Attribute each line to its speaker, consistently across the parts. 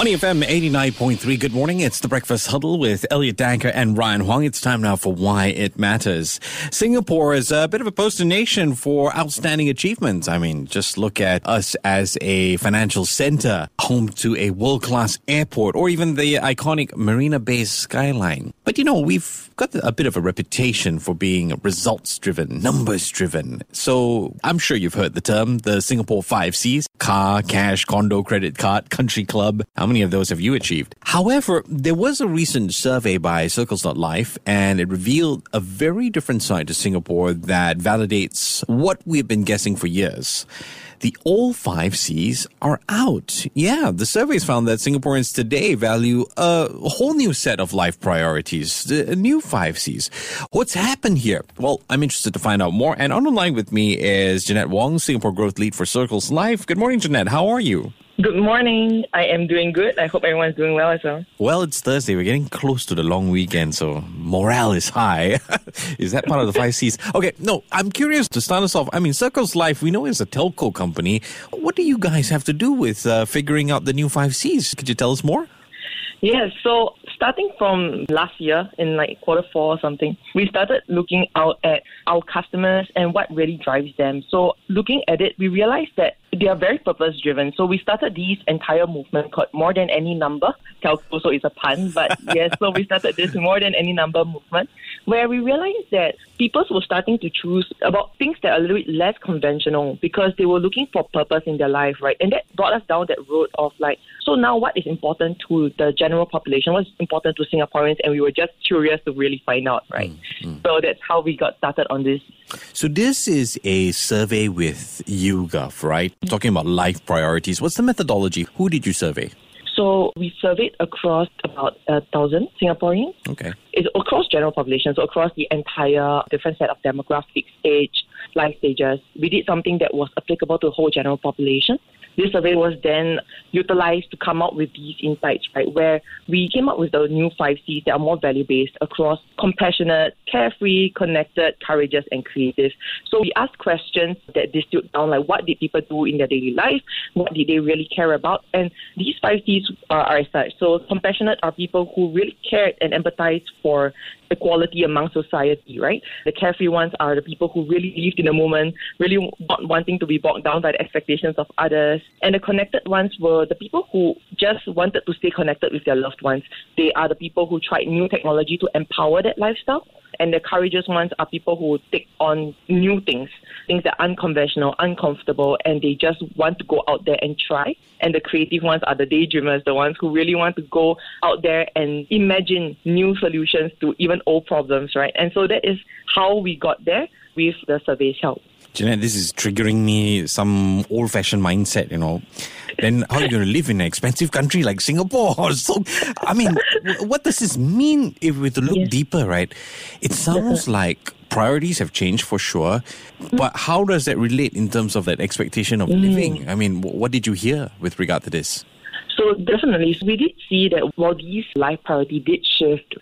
Speaker 1: Money FM 89.3. Good morning. It's the Breakfast Huddle with Elliot Danker and Ryan Huang. It's time now for Why It Matters. Singapore is a bit of a poster nation for outstanding achievements. I mean, just look at us as a financial center, home to a world-class airport, or even the iconic Marina Bay skyline. But you know, we've got a bit of a reputation for being results driven, numbers driven. So I'm sure you've heard the term, the Singapore five C's car, cash, condo, credit card, country club. How many of those have you achieved? However, there was a recent survey by Circles.life and it revealed a very different side to Singapore that validates what we've been guessing for years the all five C's are out. Yeah, the surveys found that Singaporeans today value a whole new set of life priorities, the new five C's. What's happened here? Well, I'm interested to find out more. And on the line with me is Jeanette Wong, Singapore Growth Lead for Circles Life. Good morning, Jeanette. How are you?
Speaker 2: Good morning. I am doing good. I hope everyone's doing well as well.
Speaker 1: Well, it's Thursday. We're getting close to the long weekend, so morale is high. is that part of the five C's? Okay, no, I'm curious to start us off. I mean, Circles Life, we know it's a telco company. What do you guys have to do with uh, figuring out the new five C's? Could you tell us more?
Speaker 2: Yes, so starting from last year in like quarter four or something, we started looking out at our customers and what really drives them. So looking at it, we realized that they are very purpose driven. So we started this entire movement called More Than Any Number. Telco, so it's a pun, but yes, so we started this More Than Any Number movement where we realized that people were starting to choose about things that are a little bit less conventional because they were looking for purpose in their life, right? And that brought us down that road of like, so now what is important to the general population? What's important to Singaporeans? And we were just curious to really find out, right? Mm-hmm. So that's how we got started on this.
Speaker 1: So this is a survey with YouGov, right? Talking about life priorities. What's the methodology? Who did you survey?
Speaker 2: So we surveyed across about a thousand Singaporeans.
Speaker 1: Okay.
Speaker 2: It's across general population, so across the entire different set of demographics, age, life stages. We did something that was applicable to the whole general population. This survey was then utilized to come up with these insights, right? Where we came up with the new five C's that are more value based across compassionate, carefree, connected, courageous, and creative. So we asked questions that distilled down like what did people do in their daily life, what did they really care about, and these five C's are, are as such. So compassionate are people who really cared and empathized for equality among society, right? The carefree ones are the people who really lived in the moment, really not wanting to be bogged down by the expectations of others. And the connected ones were the people who just wanted to stay connected with their loved ones. They are the people who tried new technology to empower that lifestyle. And the courageous ones are people who take on new things, things that are unconventional, uncomfortable, and they just want to go out there and try. And the creative ones are the daydreamers, the ones who really want to go out there and imagine new solutions to even old problems, right? And so that is how we got there with the survey's help.
Speaker 1: Jeanette, this is triggering me some old fashioned mindset, you know. Then how are you going to live in an expensive country like Singapore? So, I mean, what does this mean if we to look yes. deeper, right? It sounds like priorities have changed for sure, but how does that relate in terms of that expectation of mm. living? I mean, what did you hear with regard to this?
Speaker 2: So definitely, we did see that while these life priority did shift,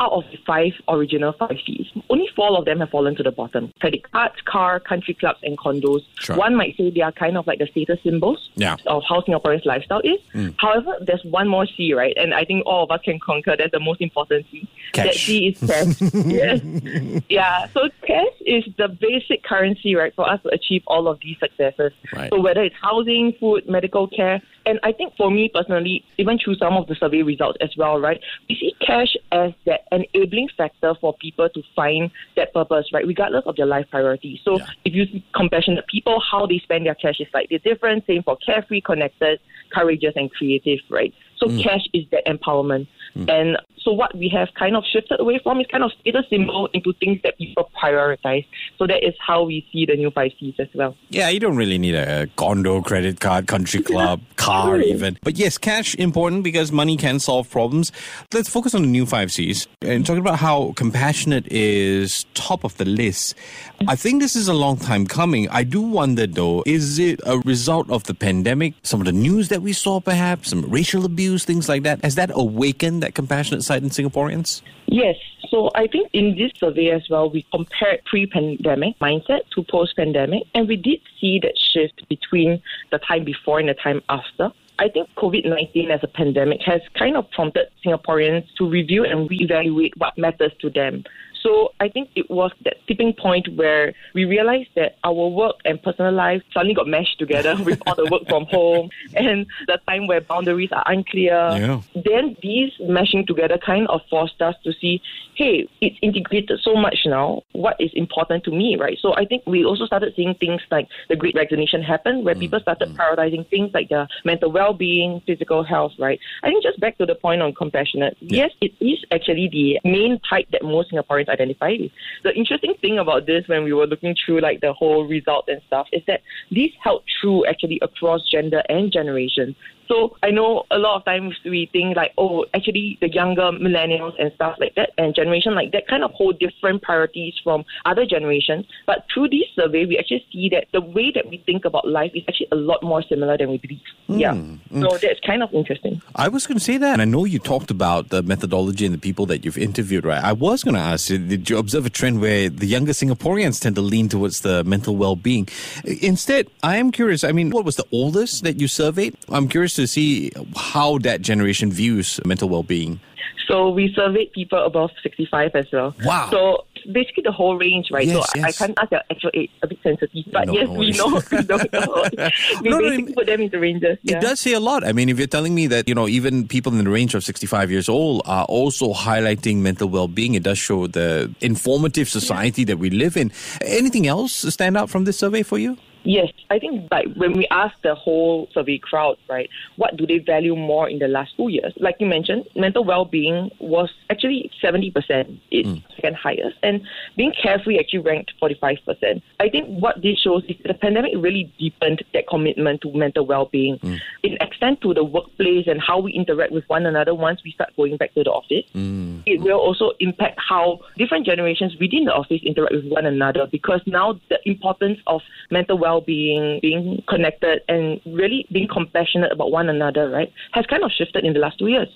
Speaker 2: out of the five original five Cs, only four of them have fallen to the bottom. Credit cards, car, country clubs, and condos. Sure. One might say they are kind of like the status symbols
Speaker 1: yeah.
Speaker 2: of how Singaporeans' lifestyle is. Mm. However, there's one more C, right? And I think all of us can conquer. That's the most important C.
Speaker 1: Cash.
Speaker 2: That C is cash. yes. Yeah. So cash is the basic currency, right, for us to achieve all of these successes.
Speaker 1: Right.
Speaker 2: So whether it's housing, food, medical care, and I think for me personally, even through some of the survey results as well, right, we see cash as that enabling factor for people to find that purpose, right, regardless of their life priorities. So yeah. if you see compassionate people, how they spend their cash is slightly different. Same for carefree, connected, courageous, and creative, right? So mm. cash is that empowerment. Mm. And so what we have kind of shifted away from is kind of status symbol into things that people prioritize. So that is how we see the new five C's as well.
Speaker 1: Yeah, you don't really need a condo, credit card, country club, car even. But yes, cash important because money can solve problems. Let's focus on the new five C's and talking about how compassionate is top of the list. I think this is a long time coming. I do wonder though, is it a result of the pandemic, some of the news that we saw perhaps, some racial abuse, things like that? Has that awakened that compassionate side in Singaporeans?
Speaker 2: Yes. So I think in this survey as well, we compared pre-pandemic mindset to post-pandemic, and we did see that shift between the time before and the time after. I think COVID 19 as a pandemic has kind of prompted Singaporeans to review and reevaluate what matters to them. So I think it was that tipping point where we realized that our work and personal life suddenly got meshed together with all the work from home and the time where boundaries are unclear.
Speaker 1: Yeah.
Speaker 2: Then these meshing together kind of forced us to see, hey, it's integrated so much now. What is important to me, right? So I think we also started seeing things like the great resignation happen where mm, people started mm. prioritizing things like their mental well being, physical health, right? I think just back to the point on compassionate, yes, it is actually the main type that most Singaporeans identify with. The interesting thing about this when we were looking through like the whole result and stuff is that these held true actually across gender and generation. So I know a lot of times we think like, oh, actually the younger millennials and stuff like that and generation like that kind of hold different priorities from other generations. But through this survey, we actually see that the way that we think about life is actually a lot more similar than we believe. Hmm, yeah. Hmm. So that's kind of interesting.
Speaker 1: I was going to say that, and I know you talked about the methodology and the people that you've interviewed, right? I was going to ask you, did you observe a trend where the younger Singaporeans tend to lean towards the mental well being? Instead, I am curious. I mean, what was the oldest that you surveyed? I'm curious to see how that generation views mental well being.
Speaker 2: So we surveyed people above 65 as well.
Speaker 1: Wow.
Speaker 2: So basically the whole range, right?
Speaker 1: Yes,
Speaker 2: so I-
Speaker 1: yes.
Speaker 2: I can't ask their actual age, a bit sensitive. But
Speaker 1: No,
Speaker 2: yes,
Speaker 1: no
Speaker 2: we know. we know. we
Speaker 1: No, no,
Speaker 2: basically
Speaker 1: it-
Speaker 2: put them into ranges.
Speaker 1: It
Speaker 2: yeah.
Speaker 1: does say a lot. I mean, if you're telling me that, you know, even people in the range of 65 years old are also highlighting mental well being, it does show the informative society that we live in. Anything else stand out from this survey for you?
Speaker 2: Yes, I think like when we ask the whole survey crowd, right, what do they value more in the last two years? Like you mentioned, mental well-being was actually seventy percent, it's hmm. second highest, and being carefree actually ranked forty-five percent. I think what this shows is the pandemic really deepened that commitment to mental well-being. Hmm. It extends to the workplace and how we interact with one another once we start going back to the office. Hmm. It will also impact how different generations within the office interact with one another because now the importance of mental well-being, being connected, and really being compassionate about one another, right, has kind of shifted in the last two years.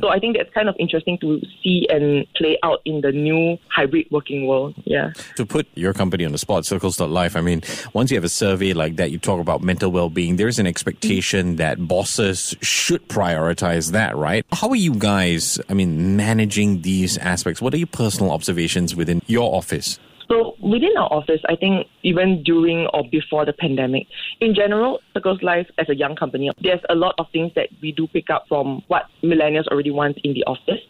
Speaker 2: So I think that's kind of interesting to see and play out in the new hybrid working world. Yeah.
Speaker 1: To put your company on the spot, Circles.life, I mean, once you have a survey like that, you talk about mental well being, there's an expectation that bosses should prioritize that, right? How are you guys, I mean, managing these aspects? What are your personal observations within your office?
Speaker 2: So within our office, I think even during or before the pandemic, in general, Circles Life as a young company, there's a lot of things that we do pick up from what millennials already want in the office.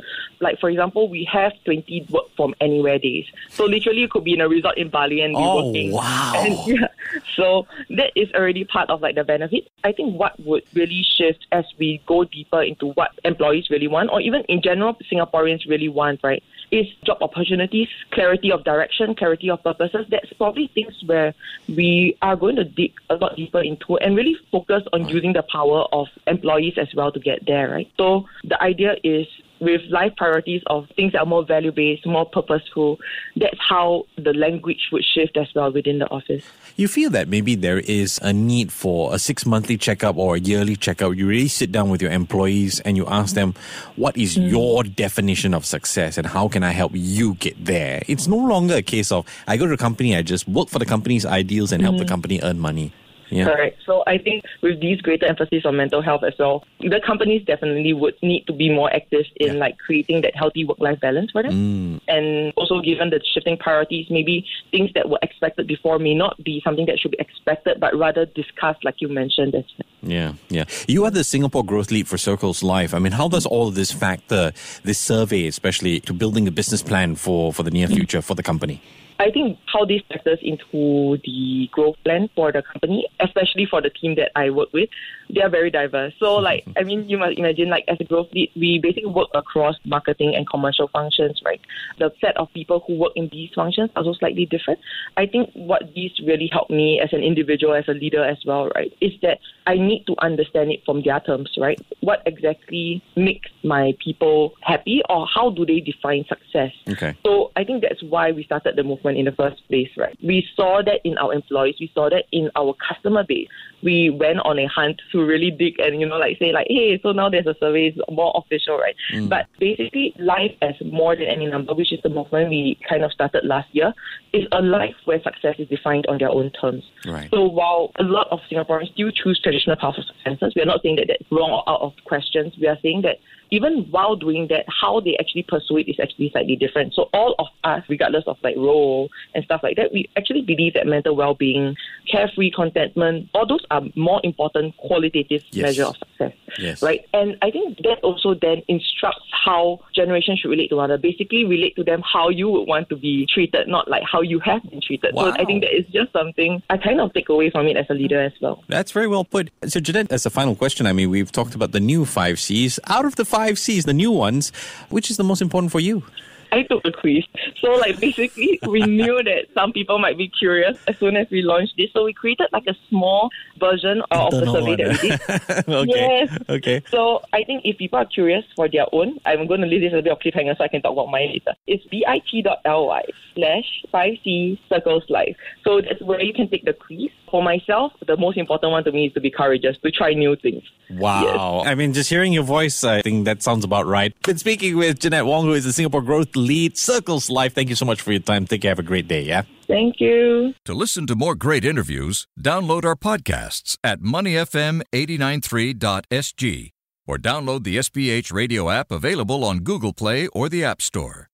Speaker 2: Like for example, we have 20 work from anywhere days. So literally, you could be in a resort in Bali and be
Speaker 1: Oh,
Speaker 2: working.
Speaker 1: wow.
Speaker 2: And yeah, so that is already part of like the benefit. I think what would really shift as we go deeper into what employees really want, or even in general, Singaporeans really want, right? Is job opportunities, clarity of direction, clarity of purposes. That's probably things where we are going to dig a lot deeper into and really focus on using the power of employees as well to get there, right? So the idea is with life priorities of things that are more value based, more purposeful, that's how the language would shift as well within the office.
Speaker 1: You feel that maybe there is a need for a six monthly checkup or a yearly checkup. You really sit down with your employees and you ask them, what is mm. your definition of success and how can I help you get there? It's no longer a case of I go to a company, I just work for the company's ideals and help the mm-hmm. company earn money. Yeah.
Speaker 2: Correct. So I think with these greater emphasis on mental health as well, the companies definitely would need to be more active in
Speaker 1: Yeah.
Speaker 2: like creating that healthy work-life balance for them. Mm. And also given the shifting priorities, maybe things that were expected before may not be something that should be expected, but rather discussed, like you mentioned. As
Speaker 1: Yeah, yeah. You are the Singapore growth lead for Circles Life. I mean, how does all of this factor, this survey especially, to building a business plan for, for the near future for the company?
Speaker 2: I think how this factors into the growth plan for the company, especially for the team that I work with, they are very diverse. So, like, I mean, you must imagine, like, as a growth lead, we basically work across marketing and commercial functions, right? The set of people who work in these functions are also slightly different. I think what these really helped me as an individual, as a leader as well, right, is that I need to understand it from their terms, right? What exactly makes my people happy, or how do they define success?
Speaker 1: Okay.
Speaker 2: So I think that's why we started the movement in the first place, right? We saw that in our employees, we saw that in our customer base. We went on a hunt to really dig and, you know, like say like, hey, so now there's a survey, it's more official, right? Mm. But basically, life as more than any number, which is the movement we kind of started last year, is a life where success is defined on their own terms.
Speaker 1: Right.
Speaker 2: So while a lot of Singaporeans still choose traditional paths of success, we are not saying that that's wrong or out of questions. We are saying that even while doing that, how they actually pursue it is actually slightly different. So all of us, regardless of like role and stuff like that, we actually believe that mental well-being, carefree contentment, all those are more important qualitative yes. measure of success.
Speaker 1: Yes.
Speaker 2: Right. And I think that also then instructs how generations should relate to one another. Basically relate to them how you would want to be treated, not like how you have been treated.
Speaker 1: Wow.
Speaker 2: So I think that is just something I kind of take away from it as a leader as well.
Speaker 1: That's very well put. So Jeanette, as a final question, I mean we've talked about the new five C's. Out of the five C's, the new ones, which is the most important for you?
Speaker 2: I took the quiz. So like basically we knew that some people might be curious as soon as we launched this. So we created like a small version uh, of the survey that we
Speaker 1: did. okay. Yes. Okay.
Speaker 2: So I think if people are curious for their own, I'm going to leave this a bit of cliffhanger so I can talk about mine later. It's bit.ly slash 5C circles life. So that's where you can take the quiz. For myself, the most important one to me is to be courageous, to try new things.
Speaker 1: Wow. Yes. I mean, just hearing your voice, I think that sounds about right. Been speaking with Jeanette Wong, who is the Singapore Growth Lead Circles Life. Thank you so much for your time. Take care. Have a great day. Yeah.
Speaker 2: Thank you.
Speaker 3: To listen to more great interviews, download our podcasts at moneyfm893.sg or download the SPH radio app available on Google Play or the App Store.